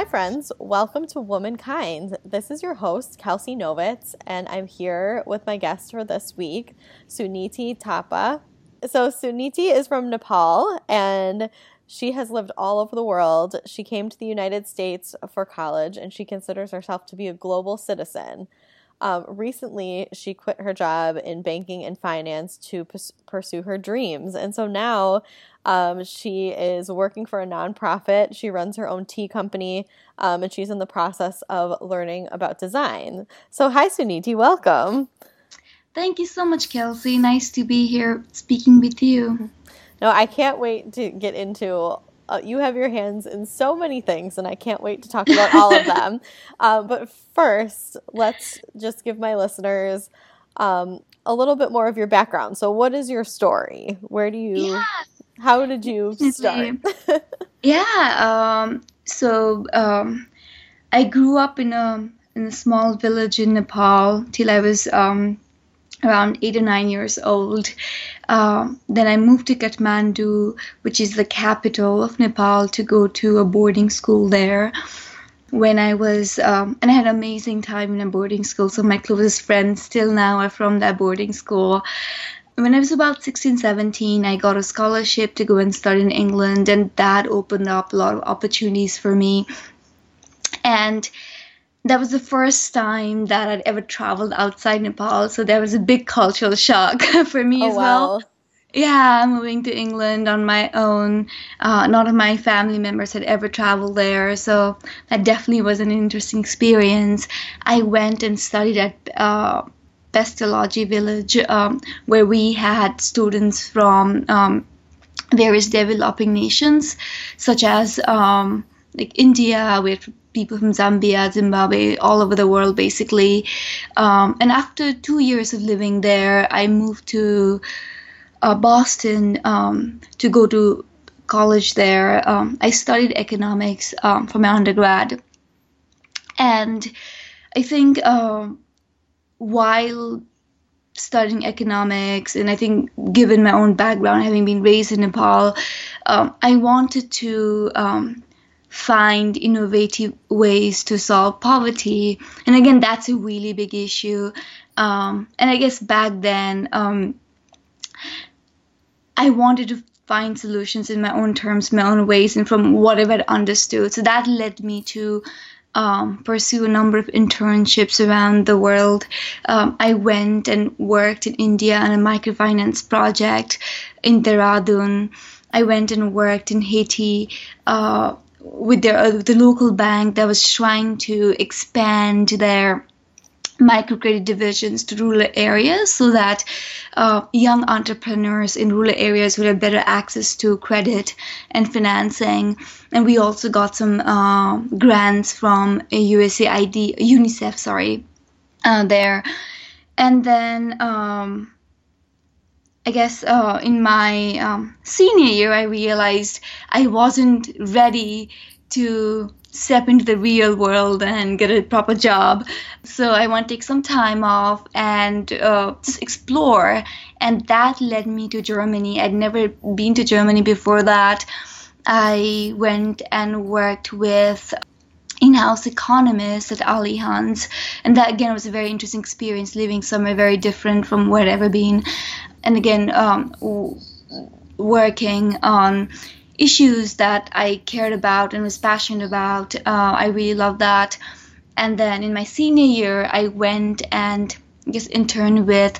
Hi, friends. Welcome to Womankind. This is your host, Kelsey Novitz, and I'm here with my guest for this week, Suniti Thapa. So, Suniti is from Nepal and she has lived all over the world. She came to the United States for college and she considers herself to be a global citizen. Um, recently, she quit her job in banking and finance to pursue her dreams. And so now um, she is working for a nonprofit. She runs her own tea company um, and she's in the process of learning about design. So, hi, Suniti, welcome. Thank you so much, Kelsey. Nice to be here speaking with you. No, I can't wait to get into uh, you have your hands in so many things, and I can't wait to talk about all of them. Um, but first, let's just give my listeners um, a little bit more of your background. So, what is your story? Where do you? Yeah. How did you start? yeah. Um, so um, I grew up in a in a small village in Nepal till I was um, around eight or nine years old. Uh, then I moved to Kathmandu, which is the capital of Nepal, to go to a boarding school there. When I was, um, and I had an amazing time in a boarding school. So my closest friends still now are from that boarding school. When I was about 16, 17, I got a scholarship to go and study in England, and that opened up a lot of opportunities for me. And that was the first time that I'd ever traveled outside Nepal, so there was a big cultural shock for me oh, as well. Wow. Yeah, moving to England on my own. Uh, none of my family members had ever traveled there, so that definitely was an interesting experience. I went and studied at uh, Pestalozzi village, um, where we had students from um, various developing nations, such as um, like India, we had people from Zambia, Zimbabwe, all over the world, basically. Um, and after two years of living there, I moved to uh, Boston um, to go to college there. Um, I studied economics for my undergrad. And I think uh, while studying economics, and I think given my own background, having been raised in Nepal, um, I wanted to um, find innovative ways to solve poverty. And again, that's a really big issue. Um, and I guess back then, um, I wanted to find solutions in my own terms, my own ways, and from what I've understood. So that led me to um, pursue a number of internships around the world. Um, I went and worked in India on a microfinance project in Dehradun. I went and worked in Haiti uh, with their uh, the local bank that was trying to expand their microcredit divisions to rural areas so that uh, young entrepreneurs in rural areas would have better access to credit and financing. And we also got some uh, grants from USAID, UNICEF, sorry, uh, there. And then um, I guess uh, in my um, senior year, I realized I wasn't ready to step into the real world and get a proper job. So I want to take some time off and uh, just explore. And that led me to Germany. I'd never been to Germany before that. I went and worked with in-house economist at Allianz, and that again was a very interesting experience, living somewhere very different from where I'd ever been, and again um, working on issues that I cared about and was passionate about. Uh, I really loved that. And then in my senior year, I went and just interned with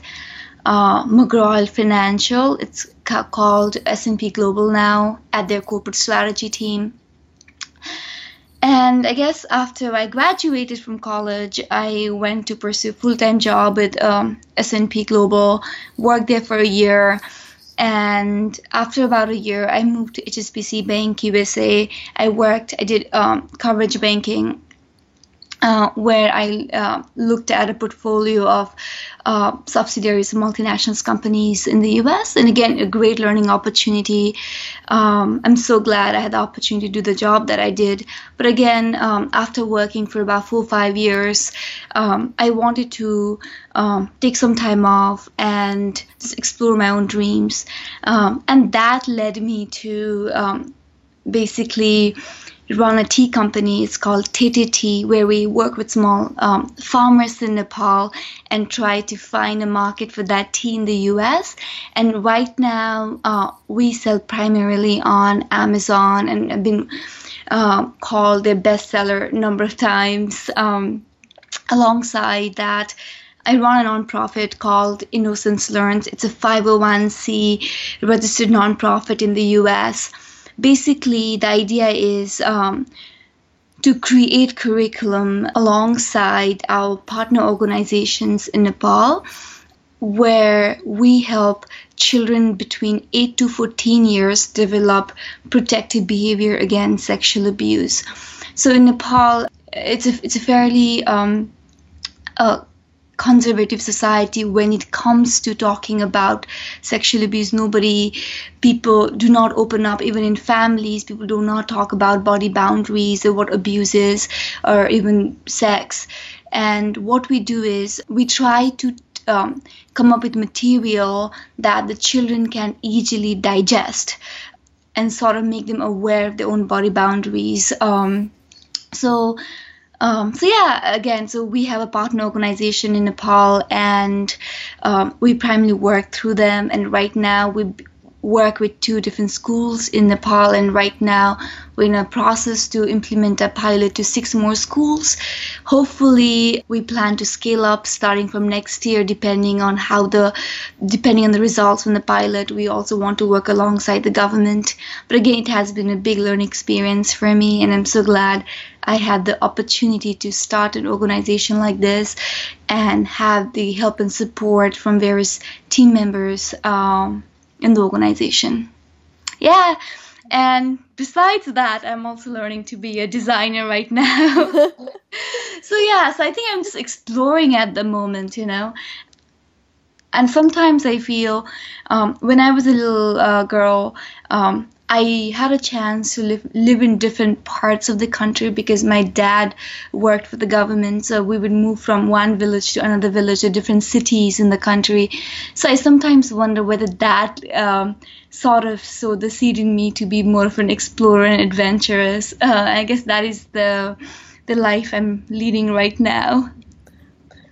uh, McGraw Financial. It's ca- called S&P Global now at their corporate strategy team. And I guess after I graduated from college, I went to pursue a full-time job with um, S&P Global. Worked there for a year, and after about a year, I moved to HSBC Bank USA. I worked. I did um, coverage banking uh, where I uh, looked at a portfolio of uh, subsidiaries of multinational companies in the US. And again, a great learning opportunity. Um, I'm so glad I had the opportunity to do the job that I did. But again, um, after working for about four or five years, um, I wanted to um, take some time off and just explore my own dreams. Um, and that led me to um, basically run a tea company. It's called Tete Tea, where we work with small um, farmers in Nepal and try to find a market for that tea in the US. And right now, uh, we sell primarily on Amazon and have been uh, called a bestseller a number of times. Um, alongside that, I run a nonprofit called Innocence Learns. It's a 501c registered nonprofit in the US. Basically, the idea is um, to create curriculum alongside our partner organizations in Nepal, where we help children between 8 to 14 years develop protective behavior against sexual abuse. So in Nepal, it's a, it's a fairly um, uh, conservative society when it comes to talking about sexual abuse. Nobody people do not open up even in families people do not talk about body boundaries or what abuse is or even sex. And what we do is we try to um, come up with material that the children can easily digest and sort of make them aware of their own body boundaries. Um, so um, so yeah, again, so we have a partner organization in Nepal, and um, we primarily work through them. And right now, we work with two different schools in Nepal, and right now we're in a process to implement a pilot to six more schools. Hopefully, we plan to scale up starting from next year, depending on how the depending on the results from the pilot. We also want to work alongside the government. But again, it has been a big learning experience for me, and I'm so glad I had the opportunity to start an organization like this and have the help and support from various team members. Um, in the organization. Yeah, and besides that, I'm also learning to be a designer right now. so, yeah, so I think I'm just exploring at the moment, you know. And sometimes I feel um, when I was a little uh, girl, um, I had a chance to live live in different parts of the country because my dad worked for the government. So we would move from one village to another village to different cities in the country. So I sometimes wonder whether that um, sort of sowed the seed in me to be more of an explorer and adventurous. Uh, I guess that is the the life I'm leading right now.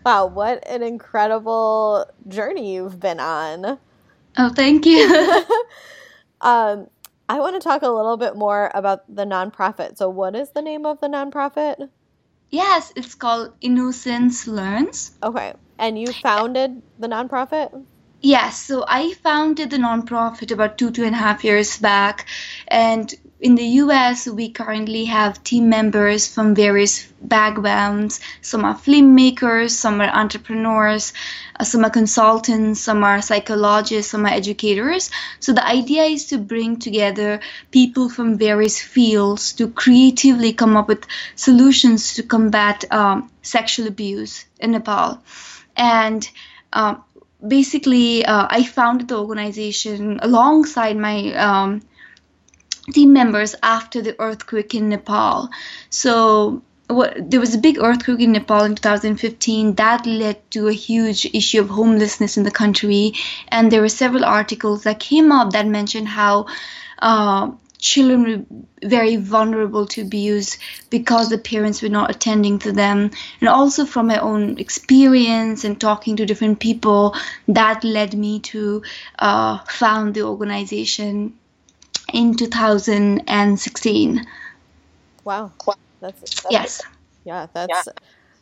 Wow, what an incredible journey you've been on. Oh, thank you. um, I want to talk a little bit more about the nonprofit. So, what is the name of the nonprofit? Yes, it's called Innocence Learns. Okay. And you founded the nonprofit? Yes, so I founded the nonprofit about two, two and a half years back. And in the US, we currently have team members from various backgrounds. Some are filmmakers, some are entrepreneurs, uh, some are consultants, some are psychologists, some are educators. So the idea is to bring together people from various fields to creatively come up with solutions to combat um, sexual abuse in Nepal. And um, basically, uh, I founded the organization alongside my um, team members after the earthquake in Nepal. So what, there was a big earthquake in Nepal in 2015 that led to a huge issue of homelessness in the country, and there were several articles that came up that mentioned how. Uh, children were very vulnerable to abuse because the parents were not attending to them and also from my own experience and talking to different people that led me to uh, found the organization in 2016. Wow. That's, that's yes. Yeah, that's yeah.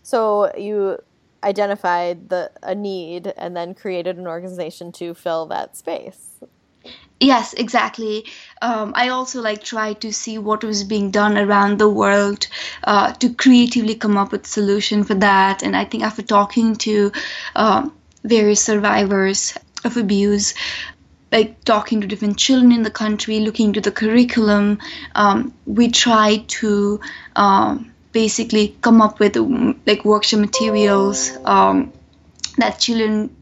so you identified the a need and then created an organization to fill that space. Yes, exactly. Um, I also like tried to see what was being done around the world uh, to creatively come up with solution for that. And I think after talking to uh, various survivors of abuse, like talking to different children in the country, looking to the curriculum, um, we try to um, basically come up with like workshop materials um, that children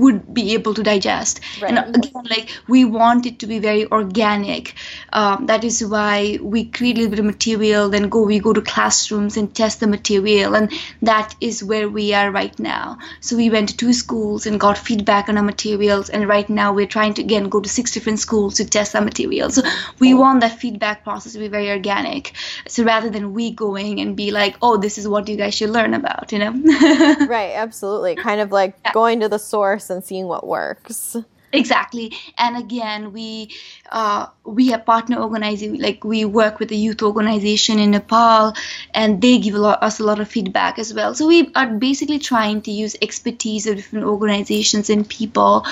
would be able to digest. And again like we want it to be very organic. Um, that is why we create a little bit of material then go we go to classrooms and test the material and that is where we are right now. So we went to two schools and got feedback on our materials and right now we're trying to again go to six different schools to test our materials so we want that feedback process to be very organic. So rather than we going and be like oh this is what you guys should learn about you know? Right, absolutely. Kind of like Yeah. going to the source and seeing what works. Exactly, and again, we uh, we have partner organizing, like we work with a youth organization in Nepal, and they give a lot, us a lot of feedback as well. So we are basically trying to use expertise of different organizations and people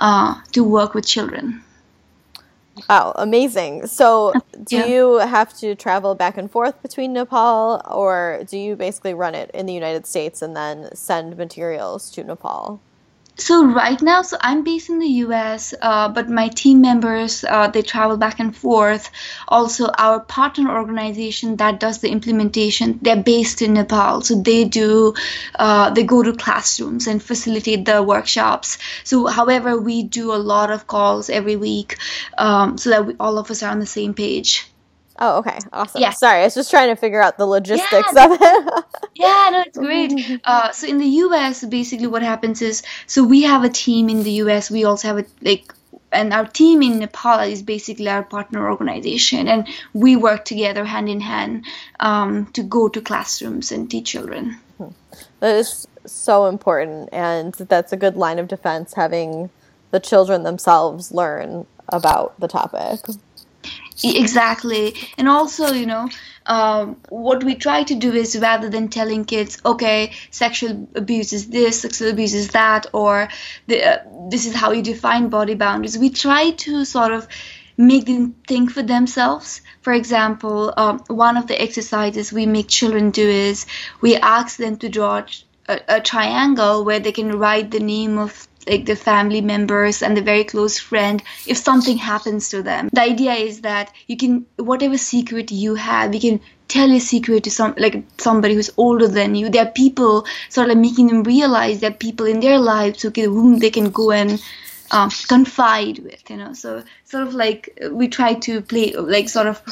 uh, to work with children. Wow, amazing. So, do Yeah. you have to travel back and forth between Nepal, or do you basically run it in the United States and then send materials to Nepal? So right now, so I'm based in the U.S., uh, but my team members uh, they travel back and forth. Also, our partner organization that does the implementation, they're based in Nepal, so they do uh, they go to classrooms and facilitate the workshops. So, however, we do a lot of calls every week, um, so that we, all of us are on the same page. Oh, okay, awesome. Yeah. Sorry, I was just trying to figure out the logistics Yeah. of it. Yeah, no, it's great. Uh, so in the US, basically what happens is, so we have a team in the US. We also have a like, and our team in Nepal is basically our partner organization, and we work together hand in hand um, to go to classrooms and teach children. that is so important, and that's a good line of defense having the children themselves learn about the topic. Exactly. And also, you know, um, what we try to do is rather than telling kids, okay, sexual abuse is this, sexual abuse is that, or the, uh, this is how you define body boundaries, we try to sort of make them think for themselves. For example, um, one of the exercises we make children do is we ask them to draw a, a triangle where they can write the name of like the family members and the very close friend if something happens to them. The idea is that you can whatever secret you have you can tell your secret to some like somebody who's older than you. There are people sort of making them realize there are people in their lives who can, whom they can go and um, confide with you know? So sort of like we try to play like sort of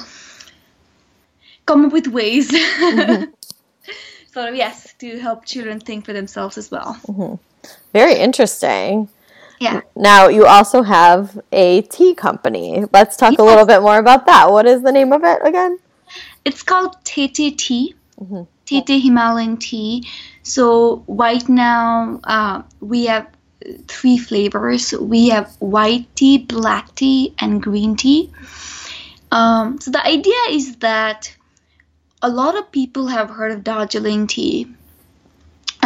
come up with ways. Sort of yes to help children think for themselves as well Very interesting. yeah Now, you also have a tea company. Let's talk a little bit more about that. What is the name of it again? It's called Tete Tea, Tete Himalayan Tea. So right now uh, we have three flavors. We have white tea, black tea, and green tea. Um, so the idea is that a lot of people have heard of Darjeeling tea.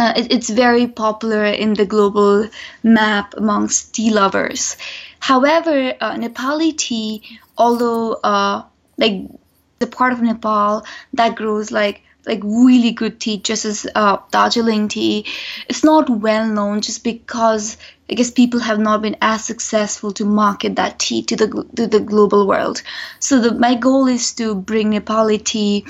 Uh, it- it's very popular in the global map amongst tea lovers. However, uh, Nepali tea, although uh, like the part of Nepal that grows like like really good tea, just as uh, Darjeeling tea, it's not well known just because I guess people have not been as successful to market that tea to the to the global world. So the, my goal is to bring Nepali tea.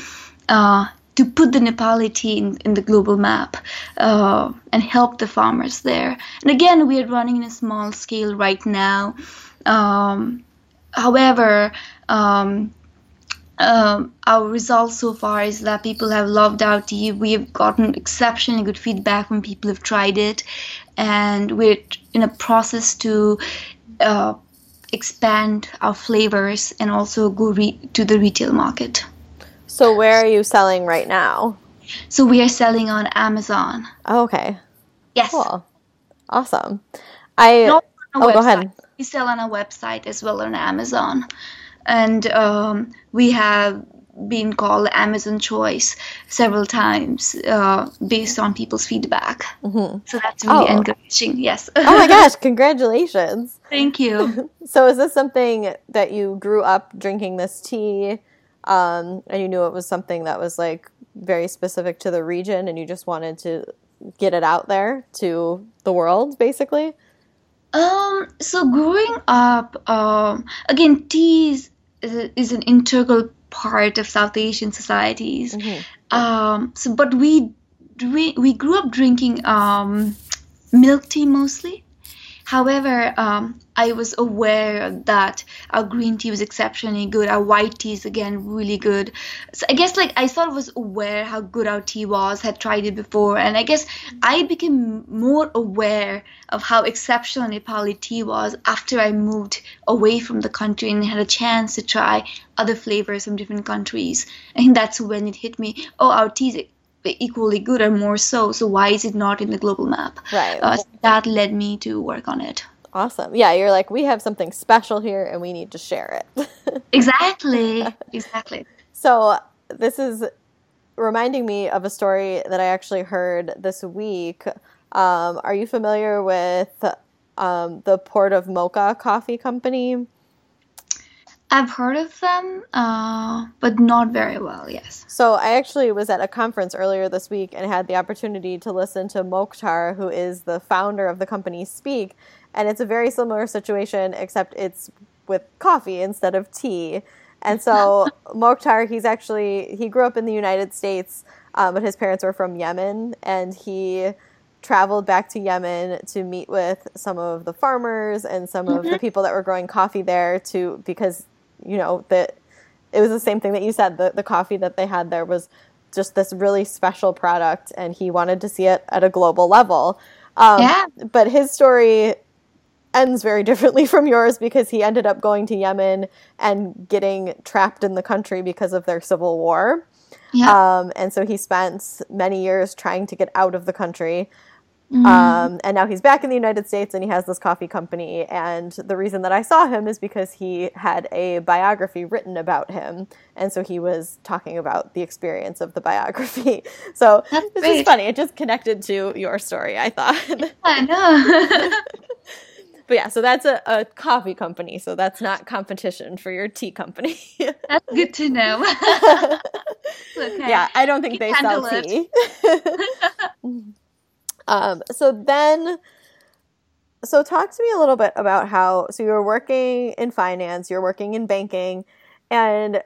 Uh, to put the Nepali tea in, the global map uh, and help the farmers there. And again, we are running in a small scale right now. Um, however, um, um, our results so far is that people have loved our tea. We have gotten exceptionally good feedback when people have tried it, and we're in a process to uh, expand our flavors and also go re- to the retail market. So, where are you selling right now? So we are selling on Amazon. Oh, okay, Yes. cool, awesome. I Not oh, go ahead. We sell on a website as well on Amazon, and um, we have been called Amazon Choice several times uh, based on people's feedback. Mhm. So that's really Oh. encouraging. Yes. Oh my gosh, congratulations! Thank you. So, is this something that you grew up drinking this tea, um, and you knew it was something that was like very specific to the region, and you just wanted to get it out there to the world, basically? Um, so growing up, um, again, tea is, is an integral part of South Asian societies. Um, so, but we we we grew up drinking um, milk tea mostly, However, um, I was aware that our green tea was exceptionally good. Our white tea is again really good. So I guess like I sort of was aware how good our tea was, had tried it before, and I guess I became more aware of how exceptional Nepali tea was after I moved away from the country and had a chance to try other flavors from different countries. I think that's when it hit me. Oh, our tea equally good or more so. So why is it not in the global map? Right. Uh, that led me to work on it. Awesome. Yeah, you're like, we have something special here and we need to share it. exactly. Exactly. So this is reminding me of a story that I actually heard this week. Um, are you familiar with um, the Port of Mocha Coffee Company? I've heard of them, uh, but not very well, yes. So I actually was at a conference earlier this week and had the opportunity to listen to Mokhtar, who is the founder of the company, speak. And it's a very similar situation, except it's with coffee instead of tea. And so Mokhtar, he's actually, he grew up in the United States, um, but his parents were from Yemen. And he traveled back to Yemen to meet with some of the farmers and some mm-hmm. of the mm-hmm. people that were growing coffee there to because you know that it was the same thing that you said the, the coffee that they had there was just this really special product and he wanted to see it at a global level um, yeah. but his story ends very differently from yours because he ended up going to yemen and getting trapped in the country because of their civil war yeah. Um, and so he spent many years trying to get out of the country Mm-hmm. Um, and now he's back in the United States and he has this coffee company. And the reason that I saw him is because he had a biography written about him. And so he was talking about the experience of the biography. So That's it's just funny. It just connected to your story, I thought. I know. but yeah, so that's a, a, coffee company. So that's not competition for your tea company. that's good to know. okay. Yeah, I don't think they sell tea. Um, so then, so talk to me a little bit about how, so you're working in finance, you're working in banking, and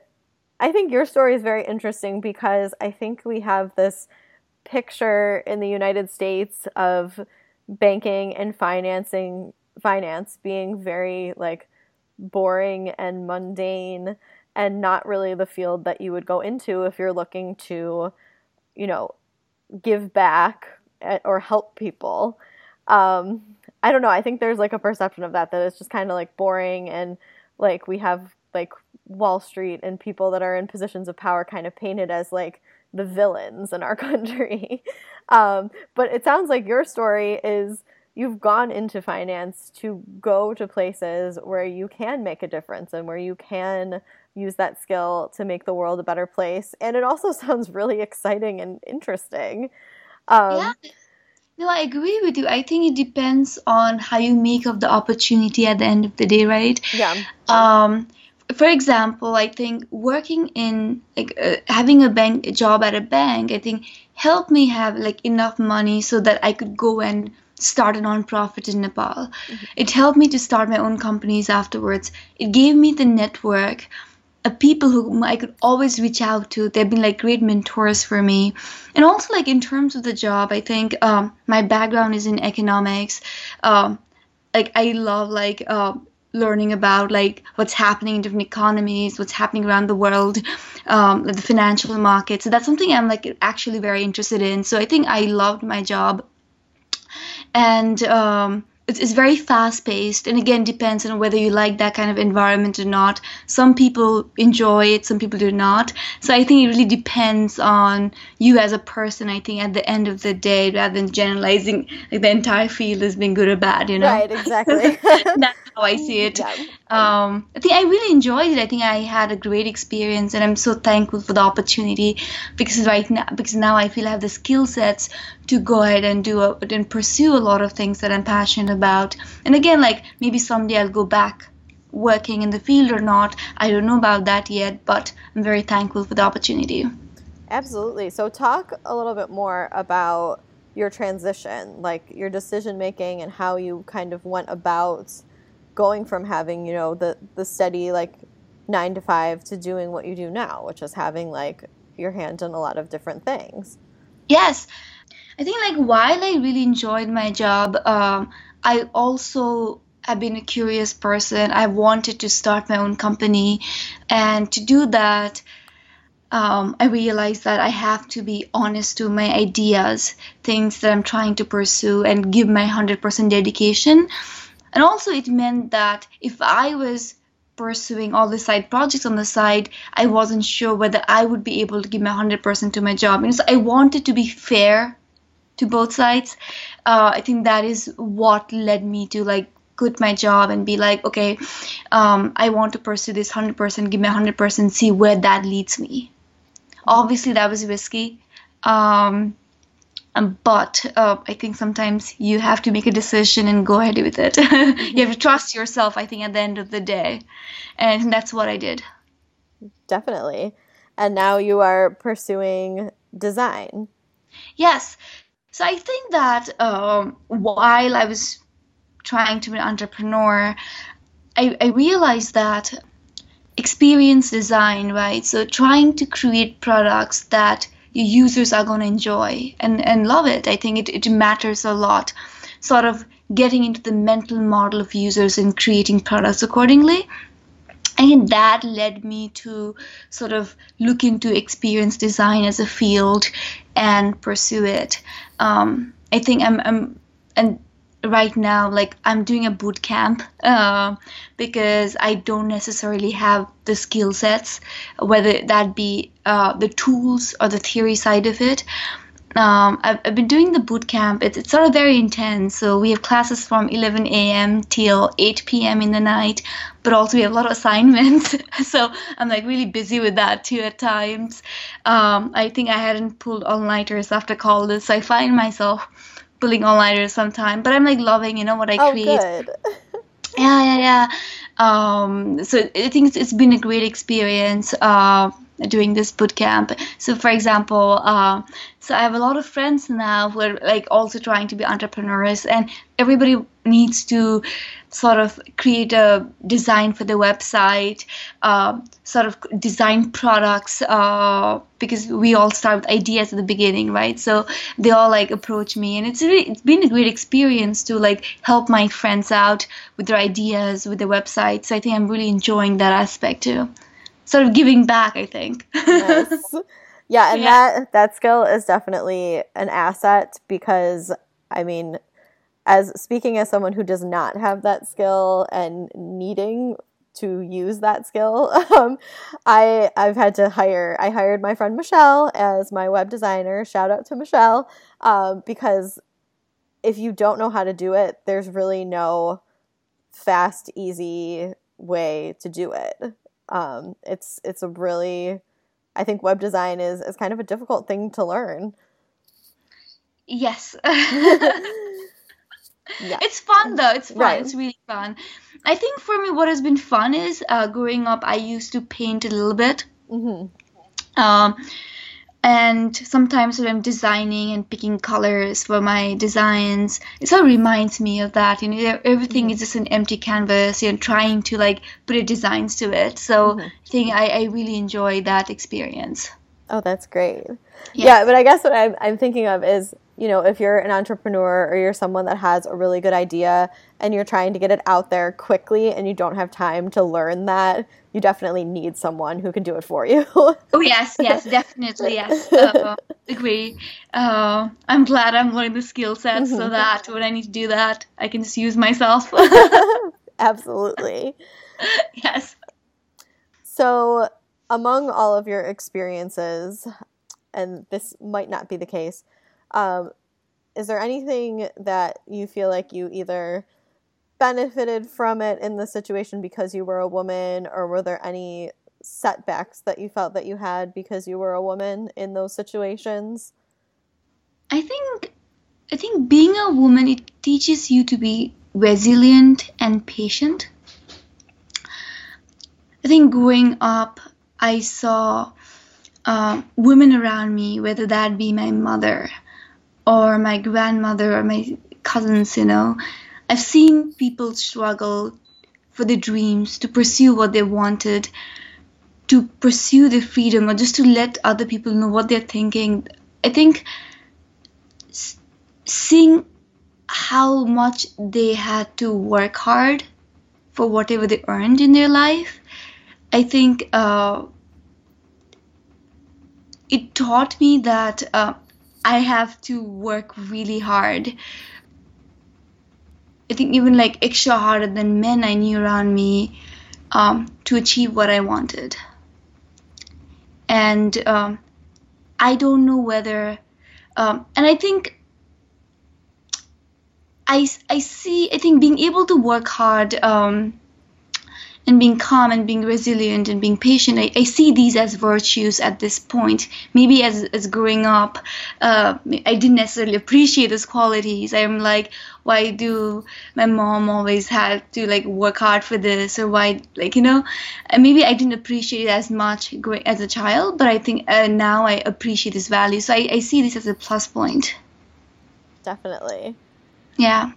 I think your story is very interesting because I think we have this picture in the United States of banking and financing finance being very like boring and mundane and not really the field that you would go into if you're looking to you know give back or help people. Um, I don't know. I think there's like a perception of that that it's just kind of like boring and like we have like Wall Street and people that are in positions of power kind of painted as like the villains in our country. um, but it sounds like your story is you've gone into finance to go to places where you can make a difference and where you can use that skill to make the world a better place. And it also sounds really exciting and interesting. Um, yeah. No, I agree with you. I think it depends on how you make of the opportunity at the end of the day, right? Yeah. Um, for example, I think working in like uh, having a bank a job at a bank, I think helped me have like enough money so that I could go and start a nonprofit in Nepal. Mm-hmm. It helped me to start my own companies afterwards. It gave me the network people whom I could always reach out to. They've been like great mentors for me. And also, like in terms of the job, I think um, my background is in economics. Um, like I love like uh, learning about like what's happening in different economies, what's happening around the world, um, the financial markets. So that's something I'm like actually very interested in. So I think I loved my job, and um, it's, very fast paced and again depends on whether you like that kind of environment or not. Some people enjoy it some people do not. So i think it really depends on you as a person i think at the end of the day rather than generalizing like the entire field as being good or bad you know? Right exactly. That's how i see it. Yeah. um, i think i really enjoyed it. I think i had a great experience and i'm so thankful for the opportunity because right now because now i feel i have the skill sets to go ahead and do a, and pursue a lot of things that i'm passionate about. And again like maybe someday i'll go back working in the field or not. I don't know about that yet but i'm very thankful for the opportunity. Absolutely. So talk a little bit more about your transition like your decision making and how you kind of went about going from having you know the the steady like nine to five to doing what you do now which is having like your hand in a lot of different things. Yes I think like while I really enjoyed my job, um, I also have been a curious person. I wanted to start my own company, and to do that, um, I realized that I have to be honest to my ideas, things that I'm trying to pursue, and give my 100% dedication. And also, it meant that if I was pursuing all the side projects on the side, I wasn't sure whether I would be able to give my 100% to my job. And so I wanted to be fair to both sides. Uh, I think that is what led me to like quit my job and be like, okay, um, I want to pursue this 100%, give me 100%, see where that leads me. Obviously, that was risky. Um, um, but uh, I think sometimes you have to make a decision and go ahead with it. you have to trust yourself, I think, at the end of the day. And that's what I did. Definitely. And now you are pursuing design. Yes. So I think that um, while I was trying to be an entrepreneur, I, I realized that experience design, right? So trying to create products that your users are going to enjoy and, and love it. I think it, it matters a lot. Sort of getting into the mental model of users and creating products accordingly. And that led me to sort of look into experience design as a field and pursue it. Um, I think I'm, I'm, and right now like i'm doing a boot camp uh, because i don't necessarily have the skill sets whether that be uh, the tools or the theory side of it um, I've, I've, been doing the boot camp it's, it's sort of very intense so we have classes from 11 a.m till 8 p.m in the night but also we have a lot of assignments so i'm like really busy with that too at times um, i think i hadn't pulled all-nighters after college so i find myself pulling all nighters sometime, but I'm like loving, you know, what I oh, create. Good. yeah, yeah, yeah. Um, so I think it's, it's been a great experience. Uh, doing this boot camp. So, for example, uh, so I have a lot of friends now who are like also trying to be entrepreneurs, and everybody needs to sort of create a design for the website, uh, sort of design products, uh, because we all start with ideas at the beginning, right? So they all like approach me, and it's really, it's been a great experience to like help my friends out with their ideas with the website. So I think I'm really enjoying that aspect too sort of giving back i think nice. yeah and yeah. that that skill is definitely an asset because i mean as speaking as someone who does not have that skill and needing to use that skill um, i i've had to hire i hired my friend michelle as my web designer shout out to michelle um, because if you don't know how to do it there's really no fast easy way to do it um, it's it's a really I think web design is is kind of a difficult thing to learn. Yes. yeah. It's fun though. It's fun. Right. It's really fun. I think for me, what has been fun is uh, growing up. I used to paint a little bit. Mm-hmm. Um, and sometimes when I'm designing and picking colors for my designs, it sort of reminds me of that. You know, everything mm-hmm. is just an empty canvas. You're trying to like put a designs to it. So mm-hmm. I think I, I really enjoy that experience. Oh, that's great. Yeah. yeah, but I guess what I'm, I'm thinking of is you know, if you're an entrepreneur or you're someone that has a really good idea and you're trying to get it out there quickly and you don't have time to learn that, you definitely need someone who can do it for you. oh yes, yes, definitely, yes. Uh, agree. Uh, I'm glad I'm learning the skill set mm-hmm. so that when I need to do that, I can just use myself. Absolutely. yes. So, among all of your experiences, and this might not be the case, um, is there anything that you feel like you either benefited from it in the situation because you were a woman, or were there any setbacks that you felt that you had because you were a woman in those situations? I think I think being a woman it teaches you to be resilient and patient. I think growing up, I saw uh, women around me, whether that be my mother or my grandmother or my cousins, you know, I've seen people struggle for their dreams, to pursue what they wanted, to pursue their freedom, or just to let other people know what they're thinking. I think seeing how much they had to work hard for whatever they earned in their life, I think uh, it taught me that uh, I have to work really hard. I think even like extra harder than men I knew around me um, to achieve what I wanted. And um, I don't know whether, um, and I think I, I see, I think being able to work hard um, and being calm and being resilient and being patient, I, I see these as virtues at this point. Maybe as, as growing up, uh, I didn't necessarily appreciate those qualities. I'm like, why do my mom always have to like work hard for this or why, like, you know, maybe I didn't appreciate it as much as a child, but I think uh, now I appreciate this value. So I, I see this as a plus point. Definitely. Yeah.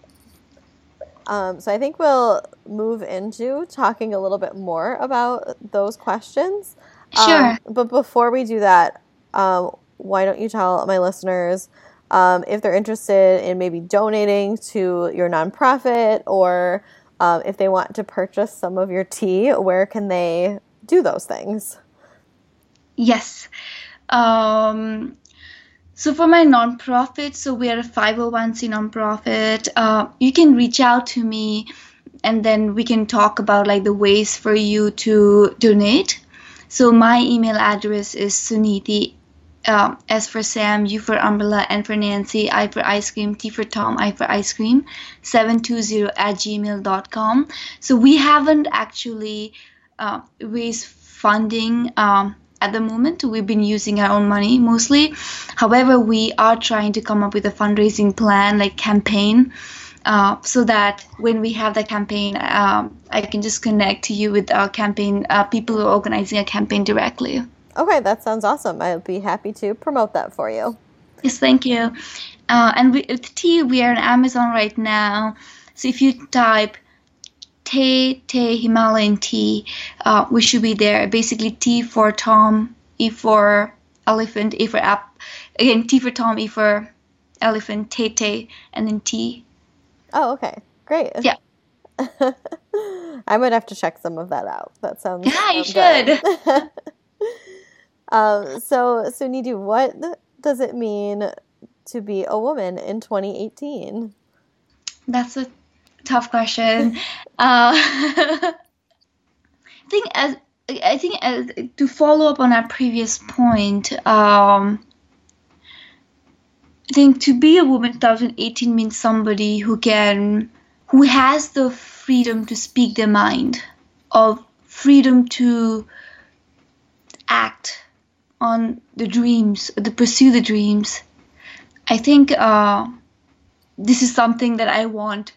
Um, so I think we'll move into talking a little bit more about those questions. Sure. Um, but before we do that, um, why don't you tell my listeners um, if they're interested in maybe donating to your nonprofit or um, if they want to purchase some of your tea, where can they do those things? Yes. Um, so for my nonprofit, so we are a 501c nonprofit. Uh, you can reach out to me, and then we can talk about like the ways for you to donate. So my email address is suniti, uh, S for Sam, U for umbrella, N for Nancy, I for ice cream, T for Tom, I for ice cream, 720 at gmail.com. So we haven't actually uh, raised funding. Um, at the moment we've been using our own money mostly. However we are trying to come up with a fundraising plan like campaign uh, so that when we have the campaign um, i can just connect to you with our campaign uh, people who are organizing a campaign directly. Okay that sounds awesome. I'll be happy to promote that for you. Yes thank you. Uh, and we, with tea we are on amazon right now. So if you type Te Te Himalayan tea, uh, we should be there. Basically, T for Tom, E for elephant, A for app. Again, T for Tom, E for elephant, Te Te, and then T. Oh, okay. Great. Yeah. I might have to check some of that out. That sounds. Yeah, you should. um, so, Suniti, what does it mean to be a woman in 2018? That's a tough question. uh, I think as I think as to follow up on our previous point, um, I think to be a woman 2018 means somebody who can, who has the freedom to speak their mind, of freedom to act on the dreams, to pursue the dreams. I think uh, this is something that I want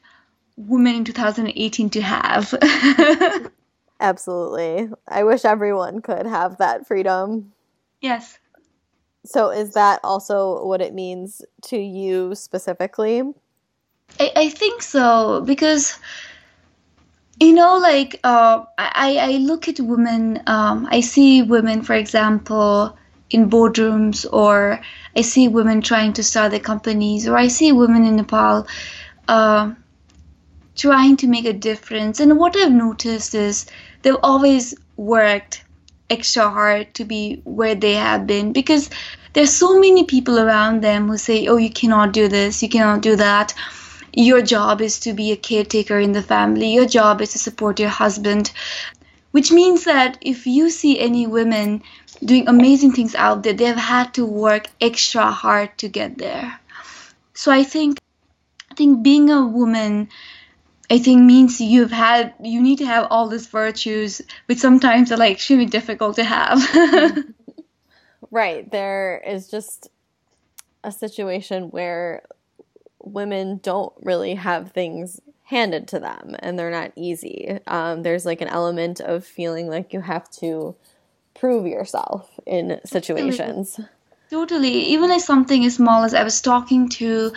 women in 2018 to have. Absolutely. I wish everyone could have that freedom. Yes. So, is that also what it means to you specifically? I, I think so because, you know, like uh, I, I look at women, um, I see women, for example, in boardrooms, or I see women trying to start their companies, or I see women in Nepal. Uh, trying to make a difference. And what I've noticed is they've always worked extra hard to be where they have been because there's so many people around them who say, oh, you cannot do this, you cannot do that. Your job is to be a caretaker in the family, your job is to support your husband. Which means that if you see any women doing amazing things out there, they've had to work extra hard to get there. So I think I think being a woman I think means you've had you need to have all these virtues, which sometimes are like extremely difficult to have. right. There is just a situation where women don't really have things handed to them and they're not easy. Um, there's like an element of feeling like you have to prove yourself in situations. Totally. totally. Even like something as small as I was talking to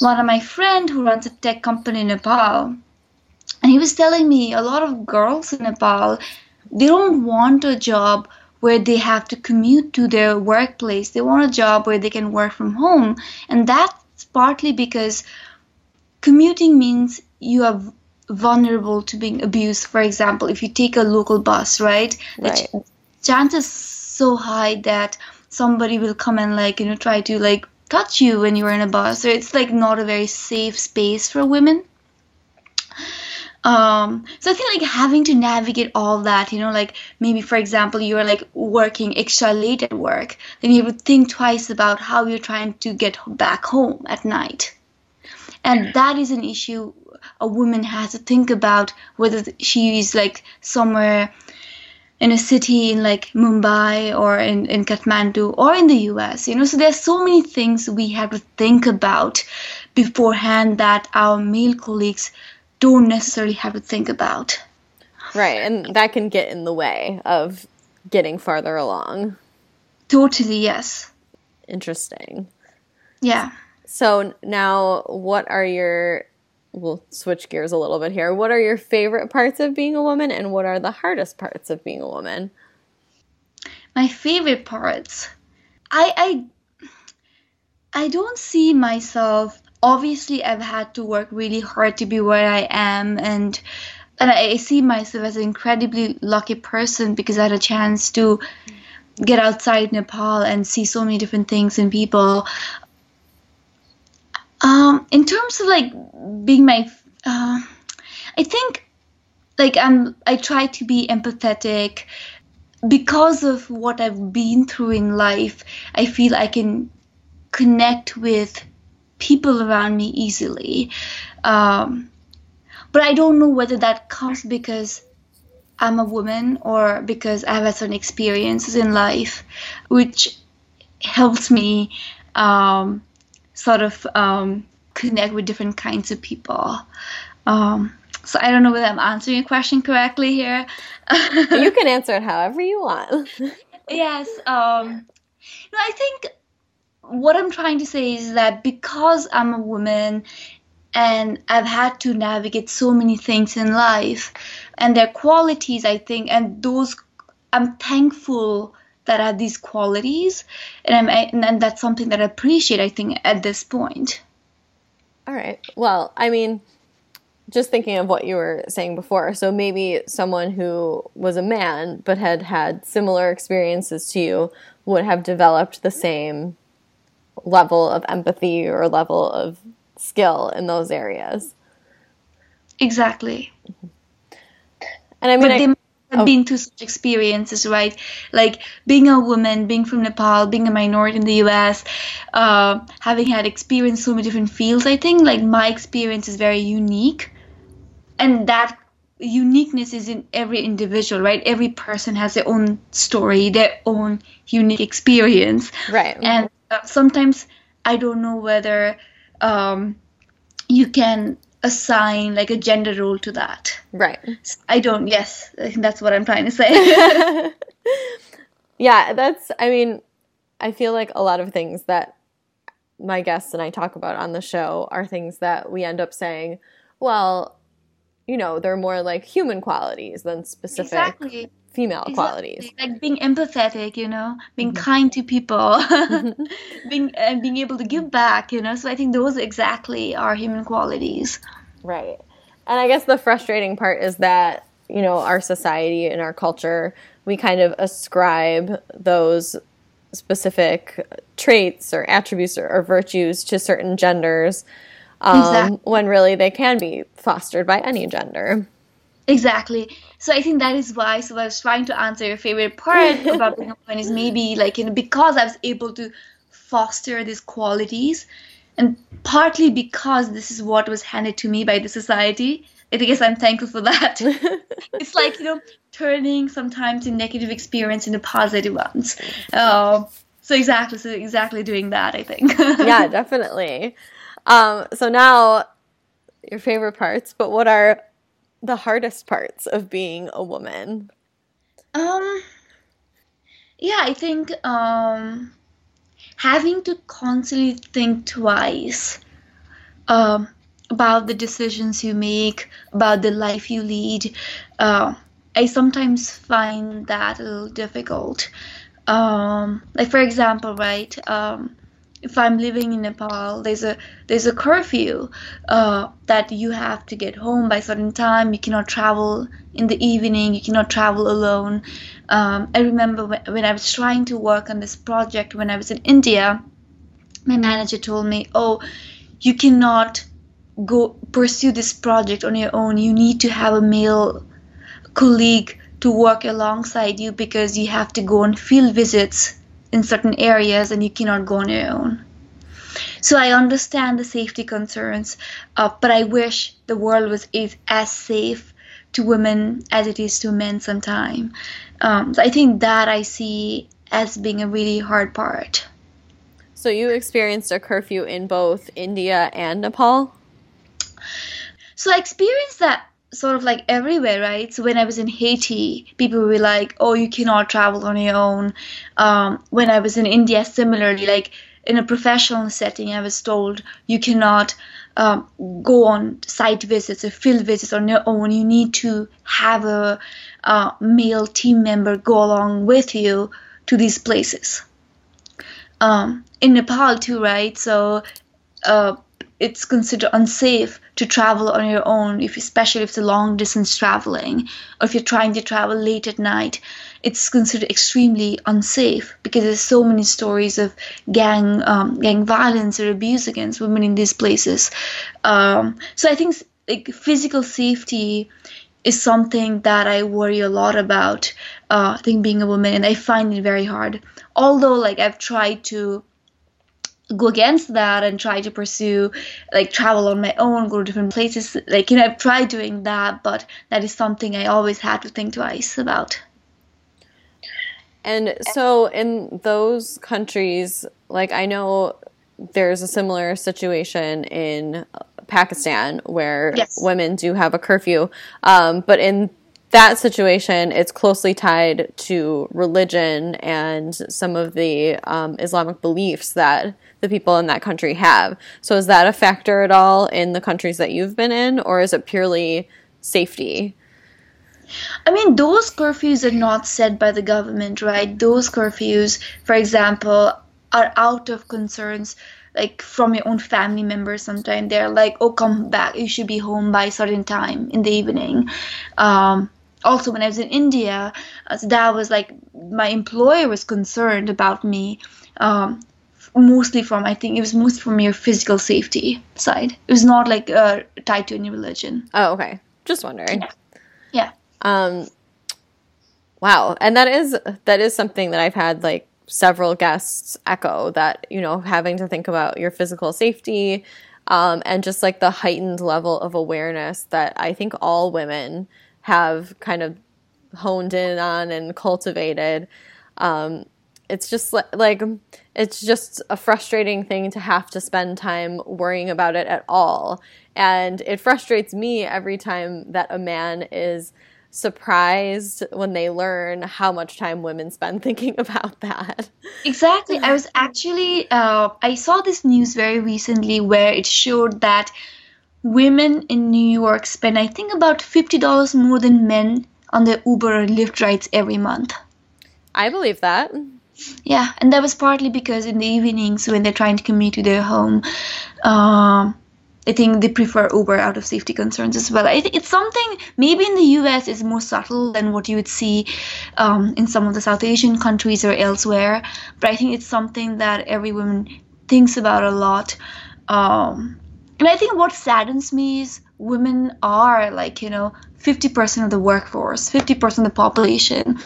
one of my friend who runs a tech company in Nepal. And he was telling me a lot of girls in Nepal, they don't want a job where they have to commute to their workplace. They want a job where they can work from home. And that's partly because commuting means you are vulnerable to being abused. For example, if you take a local bus, right? Right. The ch- chances so high that somebody will come and like you know try to like touch you when you're in a bus. So it's like not a very safe space for women. Um, so I think like having to navigate all that, you know, like maybe for example you're like working extra late at work, then you would think twice about how you're trying to get back home at night. And that is an issue a woman has to think about whether she is like somewhere in a city in like Mumbai or in, in Kathmandu or in the US, you know. So there's so many things we have to think about beforehand that our male colleagues don't necessarily have to think about. Right. And that can get in the way of getting farther along. Totally, yes. Interesting. Yeah. So now, what are your we'll switch gears a little bit here. What are your favorite parts of being a woman and what are the hardest parts of being a woman? My favorite parts. I I I don't see myself obviously I've had to work really hard to be where I am and and I see myself as an incredibly lucky person because I had a chance to get outside Nepal and see so many different things and people. Um, in terms of like being my, uh, I think like I'm I try to be empathetic because of what I've been through in life. I feel I can connect with people around me easily. Um, but I don't know whether that comes because I'm a woman or because I have had certain experiences in life, which helps me um, sort of um, connect with different kinds of people. Um, so I don't know whether I'm answering your question correctly here. you can answer it however you want. yes. Um, no, I think what I'm trying to say is that because I'm a woman and I've had to navigate so many things in life, and their qualities, I think, and those I'm thankful that have these qualities, and I'm and that's something that I appreciate. I think at this point. All right. Well, I mean, just thinking of what you were saying before. So maybe someone who was a man but had had similar experiences to you would have developed the same level of empathy or level of skill in those areas. Exactly. And I mean, I've oh. been through such experiences, right? Like being a woman, being from Nepal, being a minority in the US, uh, having had experience so many different fields. I think like my experience is very unique, and that uniqueness is in every individual, right? Every person has their own story, their own unique experience, right? And uh, sometimes I don't know whether um, you can assign like a gender role to that. Right. I don't. Yes, I think that's what I'm trying to say. yeah, that's. I mean, I feel like a lot of things that my guests and I talk about on the show are things that we end up saying, well, you know, they're more like human qualities than specific exactly female exactly. qualities like being empathetic you know being mm-hmm. kind to people being and being able to give back you know so i think those exactly are human qualities right and i guess the frustrating part is that you know our society and our culture we kind of ascribe those specific traits or attributes or, or virtues to certain genders um, exactly. when really they can be fostered by any gender Exactly. So I think that is why. So I was trying to answer your favorite part about being a woman is maybe like you know because I was able to foster these qualities, and partly because this is what was handed to me by the society. I guess I'm thankful for that. it's like you know turning sometimes a negative experience into positive ones. Uh, so exactly, so exactly doing that. I think. yeah, definitely. Um, so now your favorite parts, but what are the hardest parts of being a woman? Um yeah, I think um having to constantly think twice um about the decisions you make, about the life you lead. Uh, I sometimes find that a little difficult. Um, like for example, right? Um, if I'm living in Nepal, there's a there's a curfew uh, that you have to get home by certain time. You cannot travel in the evening. You cannot travel alone. Um, I remember when, when I was trying to work on this project when I was in India, my manager told me, "Oh, you cannot go pursue this project on your own. You need to have a male colleague to work alongside you because you have to go on field visits in certain areas and you cannot go on your own. So I understand the safety concerns, uh, but I wish the world was as safe to women as it is to men sometimes. Um, so I think that I see as being a really hard part. So you experienced a curfew in both India and Nepal? So I experienced that sort of like everywhere, right? So when I was in Haiti, people were like, "Oh, you cannot travel on your own." Um, when I was in India, similarly, like in a professional setting, I was told you cannot um, go on site visits or field visits on your own. You need to have a, male team member go along with you to these places. Um, in Nepal too, right? So uh, it's considered unsafe to travel on your own, if especially if it's a long distance traveling, or if you're trying to travel late at night. It's considered extremely unsafe because there's so many stories of gang um, gang violence or abuse against women in these places. Um, so I think like physical safety is something that I worry a lot about. Uh, I think being a woman, and I find it very hard. Although, like I've tried to go against that and try to pursue like travel on my own go to different places like you know i've tried doing that but that is something i always had to think twice about and so in those countries like i know there's a similar situation in pakistan where yes. women do have a curfew um, but in that situation, it's closely tied to religion and some of the um, Islamic beliefs that the people in that country have. So, is that a factor at all in the countries that you've been in, or is it purely safety? I mean, those curfews are not set by the government, right? Those curfews, for example, are out of concerns like from your own family members sometimes they're like oh come back you should be home by a certain time in the evening um, also when I was in India, uh, so that was like my employer was concerned about me. Um, mostly from I think it was mostly from your physical safety side. It was not like uh, tied to any religion. Oh, okay. Just wondering. Yeah. yeah. Um. Wow, and that is that is something that I've had like several guests echo that you know having to think about your physical safety um, and just like the heightened level of awareness that I think all women have kind of honed in on and cultivated. Um, it's just like it's just a frustrating thing to have to spend time worrying about it at all. And it frustrates me every time that a man is surprised when they learn how much time women spend thinking about that. Exactly. I was actually, uh, I saw this news very recently where it showed that women in New York spend, I think, about $50 more than men on their Uber or Lyft rides every month. I believe that. Yeah, and that was partly because in the evenings when they're trying to commute to their home, um, I think they prefer Uber out of safety concerns as well. I think it's something maybe in the US is more subtle than what you would see um, in some of the South Asian countries or elsewhere, but I think it's something that every woman thinks about a lot. Um, and I think what saddens me is women are like, you know, 50% of the workforce, 50% of the population.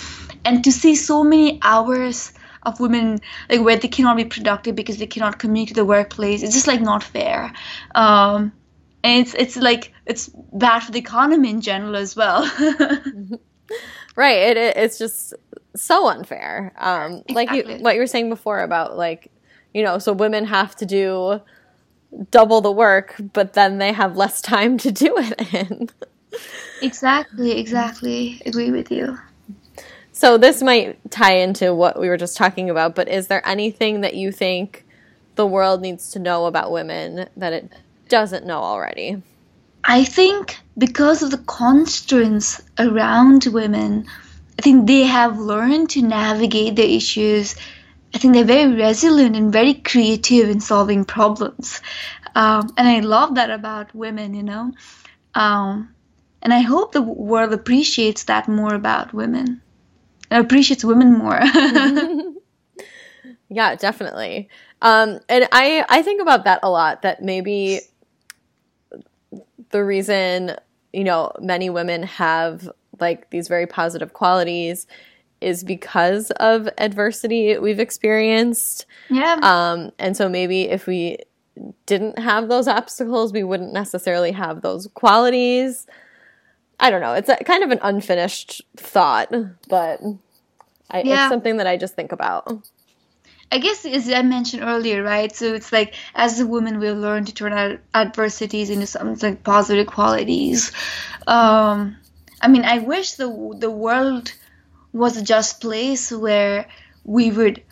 And to see so many hours of women like where they cannot be productive because they cannot commute to the workplace, it's just like not fair. Um, and it's it's like it's bad for the economy in general as well. right. It, it, it's just so unfair. Um, exactly. Like you, what you were saying before about like, you know, so women have to do double the work, but then they have less time to do it in. exactly, exactly. Agree with you. So this might tie into what we were just talking about, but is there anything that you think the world needs to know about women that it doesn't know already? I think because of the constraints around women, I think they have learned to navigate the issues I think they're very resilient and very creative in solving problems. Um, and I love that about women, you know. Um, and I hope the world appreciates that more about women, appreciates women more. yeah, definitely. Um, and I I think about that a lot. That maybe the reason you know many women have like these very positive qualities is because of adversity we've experienced. Yeah. Um, and so maybe if we didn't have those obstacles, we wouldn't necessarily have those qualities. I don't know. It's a, kind of an unfinished thought, but I, yeah. it's something that I just think about. I guess as I mentioned earlier, right? So it's like as a woman, we'll learn to turn our adversities into something like positive qualities. Um, I mean, I wish the the world was a just place where we would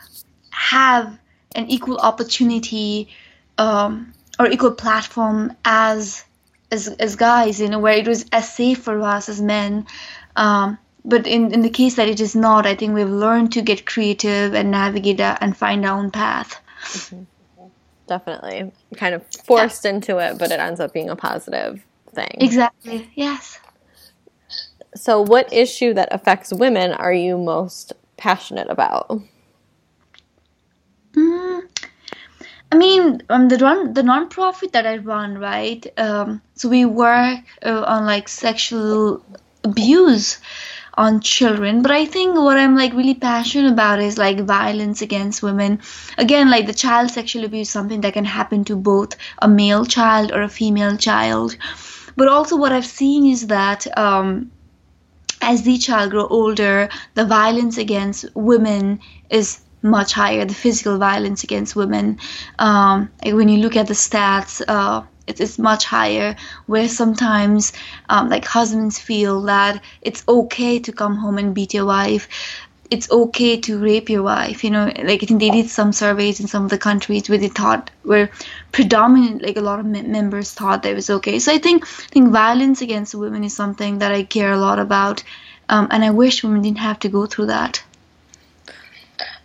have an equal opportunity um, or equal platform as as as guys, you know, where it was as safe for us as men. Um, but in, in the case that it is not, I think we've learned to get creative and navigate that and find our own path. Mm-hmm. Definitely. Kind of forced yeah. into it, but it ends up being a positive thing. Exactly. Yes. So, what issue that affects women are you most passionate about? Mm, I mean, um, the non the nonprofit that I run, right? Um, so we work uh, on like sexual abuse on children but i think what i'm like really passionate about is like violence against women again like the child sexual abuse something that can happen to both a male child or a female child but also what i've seen is that um, as the child grow older the violence against women is much higher the physical violence against women. Um, when you look at the stats uh, it is much higher where sometimes um, like husbands feel that it's okay to come home and beat your wife it's okay to rape your wife you know like i think they did some surveys in some of the countries where they thought where predominant like a lot of members thought that it was okay. So i think i think violence against women is something that i care a lot about um, and i wish women didn't have to go through that.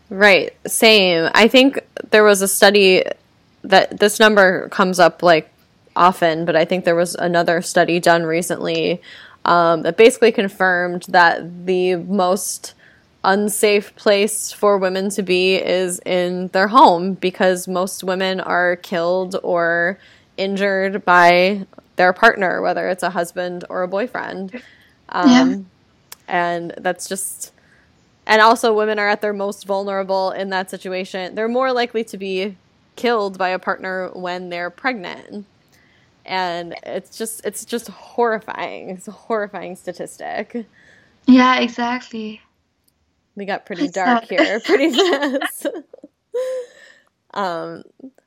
Right. Same. I think there was a study that this number comes up like often, but I think there was another study done recently um, that basically confirmed that the most unsafe place for women to be is in their home because most women are killed or injured by their partner, whether it's a husband or a boyfriend. Um, yeah. And that's just, and also women are at their most vulnerable in that situation. They're more likely to be killed by a partner when they're pregnant and it's just it's just horrifying. It's a horrifying statistic. Yeah, exactly. We got pretty dark here pretty fast. um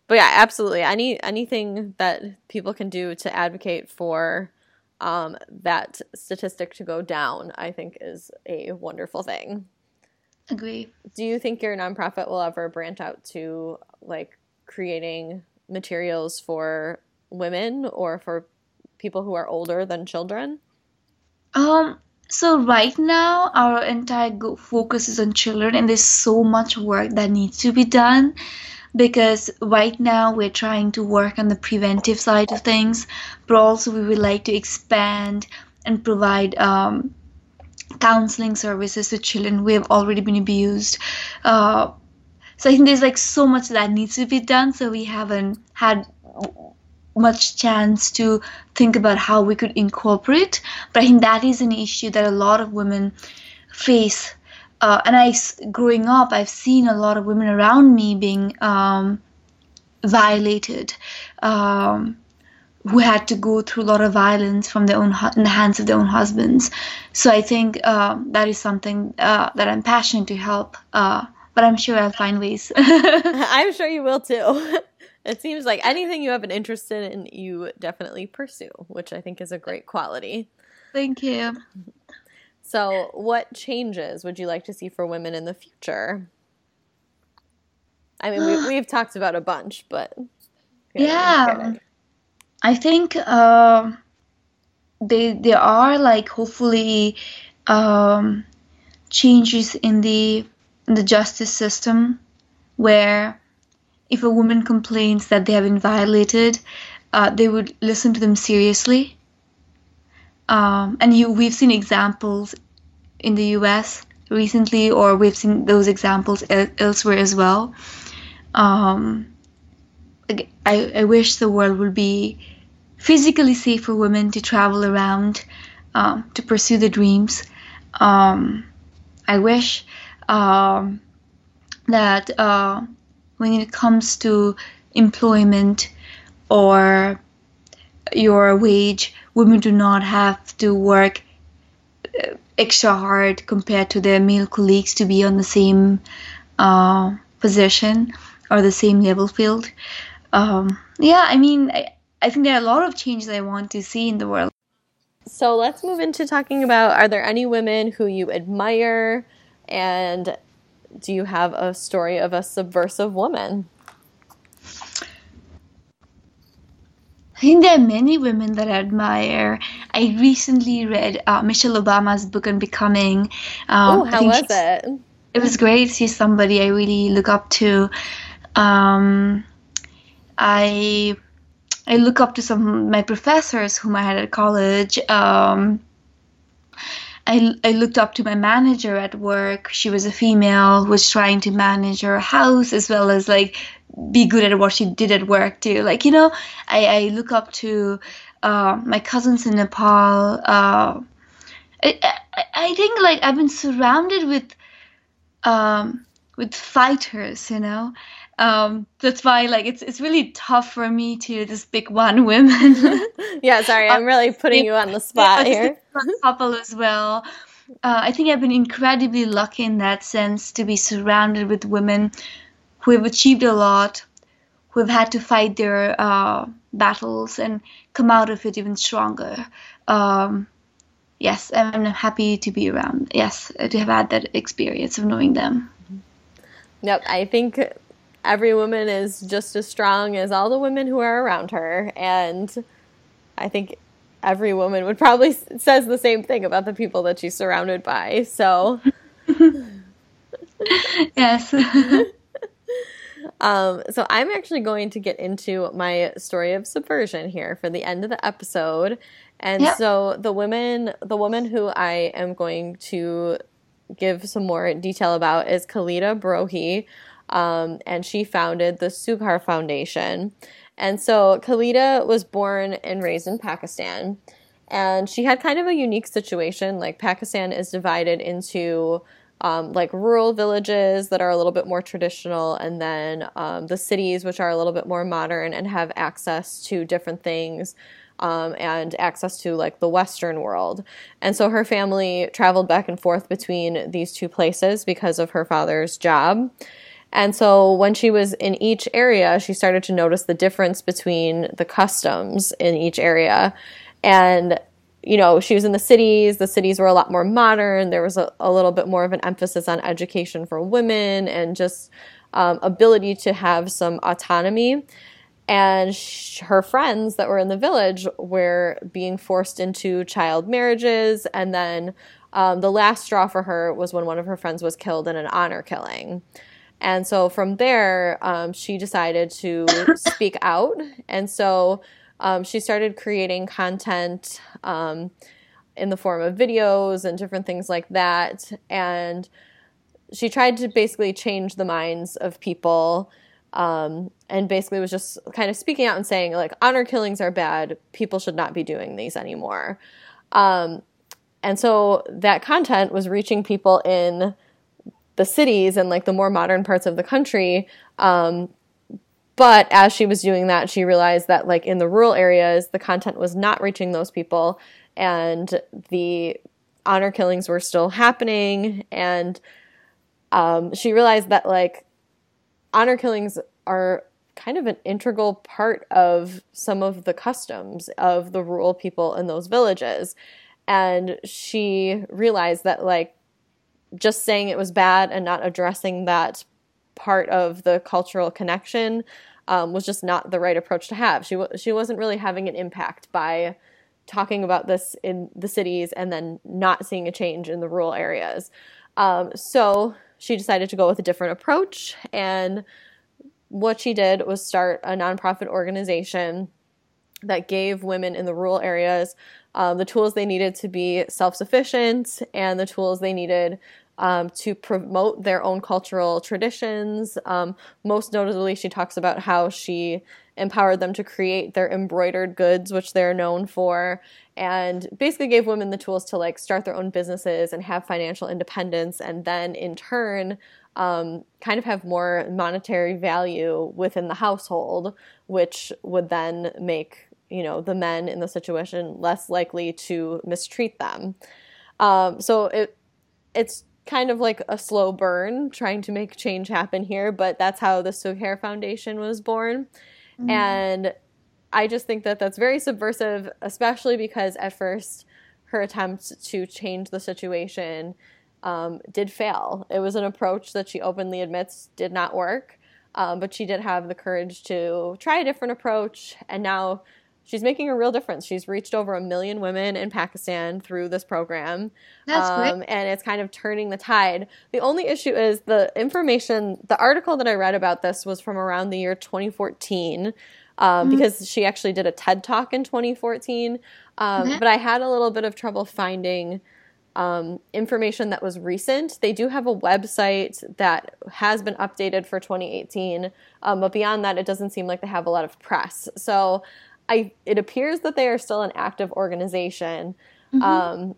but yeah, absolutely. Any anything that people can do to advocate for um, that statistic to go down, I think is a wonderful thing. Agree. Do you think your nonprofit will ever branch out to like creating materials for women or for people who are older than children? Um, so right now our entire focus is on children and there's so much work that needs to be done because right now we're trying to work on the preventive side of things but also we would like to expand and provide um, counseling services to children who have already been abused. Uh, so i think there's like so much that needs to be done so we haven't had much chance to think about how we could incorporate. But I think that is an issue that a lot of women face. Uh, and I, growing up, I've seen a lot of women around me being um, violated, um, who had to go through a lot of violence from their own in the hands of their own husbands. So I think uh, that is something uh, that I'm passionate to help. Uh, but I'm sure I'll find ways. I'm sure you will too. It seems like anything you have an interest in, you definitely pursue, which I think is a great quality. Thank you. So, what changes would you like to see for women in the future? I mean, we, have talked about a bunch, but yeah, I think uh, they there are like hopefully um, changes in the in the justice system where if a woman complains that they have been violated, uh, they would listen to them seriously. Um, and you, we've seen examples in the U.S. recently, or we've seen those examples elsewhere as well. Um, I, I wish the world would be physically safe for women to travel around um, to pursue their dreams. Um, I wish um, that uh, when it comes to employment or your wage, women do not have to work uh, extra hard compared to their male colleagues to be on the same uh, position or the same level field. Um, yeah, I mean, I, I think there are a lot of changes I want to see in the world. So let's move into talking about are there any women who you admire and do you have a story of a subversive woman? I think there are many women that I admire. I recently read uh, Michelle Obama's book on becoming. Um, oh, how was it? It was great. She's somebody I really look up to. Um, I I look up to some of my professors whom I had at college. Um, I, I looked up to my manager at work. She was a female who was trying to manage her house as well as like be good at what she did at work too. Like, you know, I, I look up to uh, my cousins in Nepal. Uh, I, I, I think like I've been surrounded with um, with fighters, you know, um, that's why like it's it's really tough for me to just pick one woman. yeah, sorry, I'm really putting you on the spot here. couple as well. Uh, I think I've been incredibly lucky in that sense to be surrounded with women who have achieved a lot, who have had to fight their uh, battles and come out of it even stronger. Um, yes, I'm happy to be around. Yes, to have had that experience of knowing them. Yep, I think every woman is just as strong as all the women who are around her. And i think every woman would probably says the same thing about the people that she's surrounded by so. Yes. Um, so i'm actually going to get into my story of subversion here for the end of the episode. And yep. so the women the woman who i am going to give some more detail about is Khalida Brohi um, and she founded the Sughar Foundation. And so Khalida was born and raised in Pakistan. And she had kind of a unique situation. Like, Pakistan is divided into um, like rural villages that are a little bit more traditional, and then um, the cities, which are a little bit more modern and have access to different things. Um, and access to like the Western world. And so her family traveled back and forth between these two places because of her father's job. And so when she was in each area, she started to notice the difference between the customs in each area. And, you know, she was in the cities, the cities were a lot more modern. There was a, a little bit more of an emphasis on education for women and just um, ability to have some autonomy. And her friends that were in the village were being forced into child marriages. And then um, the last straw for her was when one of her friends was killed in an honor killing. And so from there, um, she decided to speak out. And so um, she started creating content um, in the form of videos and different things like that. And she tried to basically change the minds of people. Um, and basically was just kind of speaking out and saying, like, honor killings are bad. People should not be doing these anymore. Um, and so that content was reaching people in the cities and like the more modern parts of the country. Um, but as she was doing that, she realized that like in the rural areas, the content was not reaching those people, and the honor killings were still happening. And um, she realized that like honor killings are kind of an integral part of some of the customs of the rural people in those villages. And she realized that like just saying it was bad and not addressing that part of the cultural connection um, was just not the right approach to have. She w- she wasn't really having an impact by talking about this in the cities and then not seeing a change in the rural areas. Um, so she decided to go with a different approach. And what she did was start a nonprofit organization that gave women in the rural areas um, the tools they needed to be self sufficient and the tools they needed um, to promote their own cultural traditions. Um, most notably, she talks about how she empowered them to create their embroidered goods, which they're known for, and basically gave women the tools to like start their own businesses and have financial independence, and then in turn, um, kind of have more monetary value within the household, which would then make you know the men in the situation less likely to mistreat them. Um, so it it's kind of like a slow burn trying to make change happen here, but that's how the Sughar Foundation was born. Mm-hmm. And I just think that that's very subversive, especially because at first her attempt to change the situation um, did fail. It was an approach that she openly admits did not work, um, but she did have the courage to try a different approach, and now she's making a real difference. She's reached over a million women in Pakistan through this program. That's um, great. And it's kind of turning the tide. The only issue is the information, the article that I read about this was from around the year 2014. Um, mm-hmm. Because she actually did a TED talk in 2014. Um, mm-hmm. But I had a little bit of trouble finding um, information that was recent. They do have a website that has been updated for 2018, um, but beyond that, it doesn't seem like they have a lot of press. So I it appears that they are still an active organization. Mm-hmm. Um,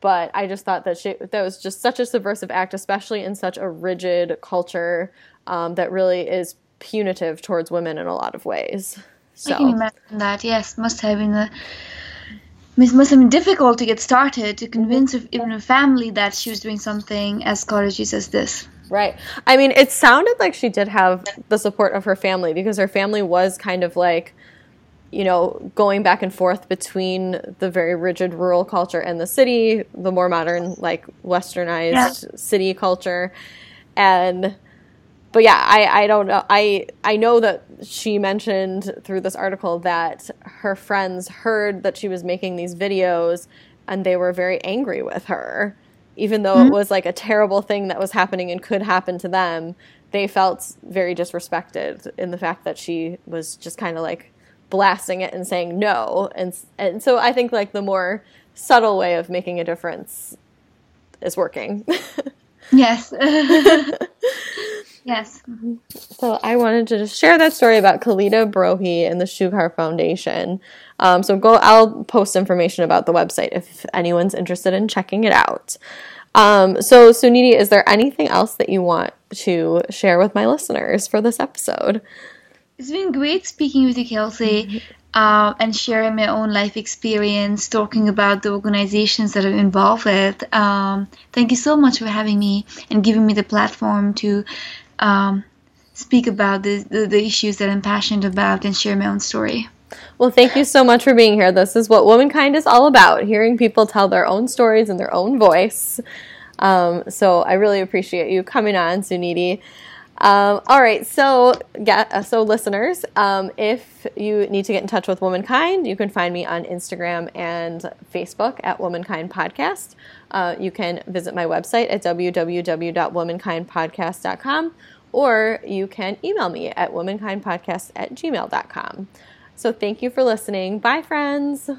but I just thought that she, that was just such a subversive act, especially in such a rigid culture um, that really is punitive towards women in a lot of ways. So. I can imagine that. Yes, must have been a it must have been difficult to get started to convince even a family that she was doing something as courageous as this. Right. I mean, it sounded like she did have the support of her family because her family was kind of like you know, going back and forth between the very rigid rural culture and the city, the more modern, like westernized yeah. city culture. And, but yeah, I, I don't know. I, I know that she mentioned through this article that her friends heard that she was making these videos and they were very angry with her. Even though mm-hmm. it was like a terrible thing that was happening and could happen to them, they felt very disrespected in the fact that she was just kind of like blasting it and saying no. And and so I think like the more subtle way of making a difference is working. yes. yes. So I wanted to just share that story about Khalida Brohi and the Sughar Foundation. Um, so go. I'll post information about the website if anyone's interested in checking it out. Um, so Suniti, is there anything else that you want to share with my listeners for this episode? It's been great speaking with you, Kelsey, mm-hmm. uh, and sharing my own life experience, talking about the organizations that I'm involved with. Um, thank you so much for having me and giving me the platform to um, speak about the, the, the issues that I'm passionate about and share my own story. Well, thank you so much for being here. This is what Womankind is all about hearing people tell their own stories in their own voice. Um, so I really appreciate you coming on, Suniti. Um, all right, so uh, so listeners, um, if you need to get in touch with Womankind, you can find me on Instagram and Facebook at Womankind Podcast. Uh, you can visit my website at www.womankindpodcast.com or you can email me at womankindpodcast at gmail.com. So thank you for listening. Bye, friends.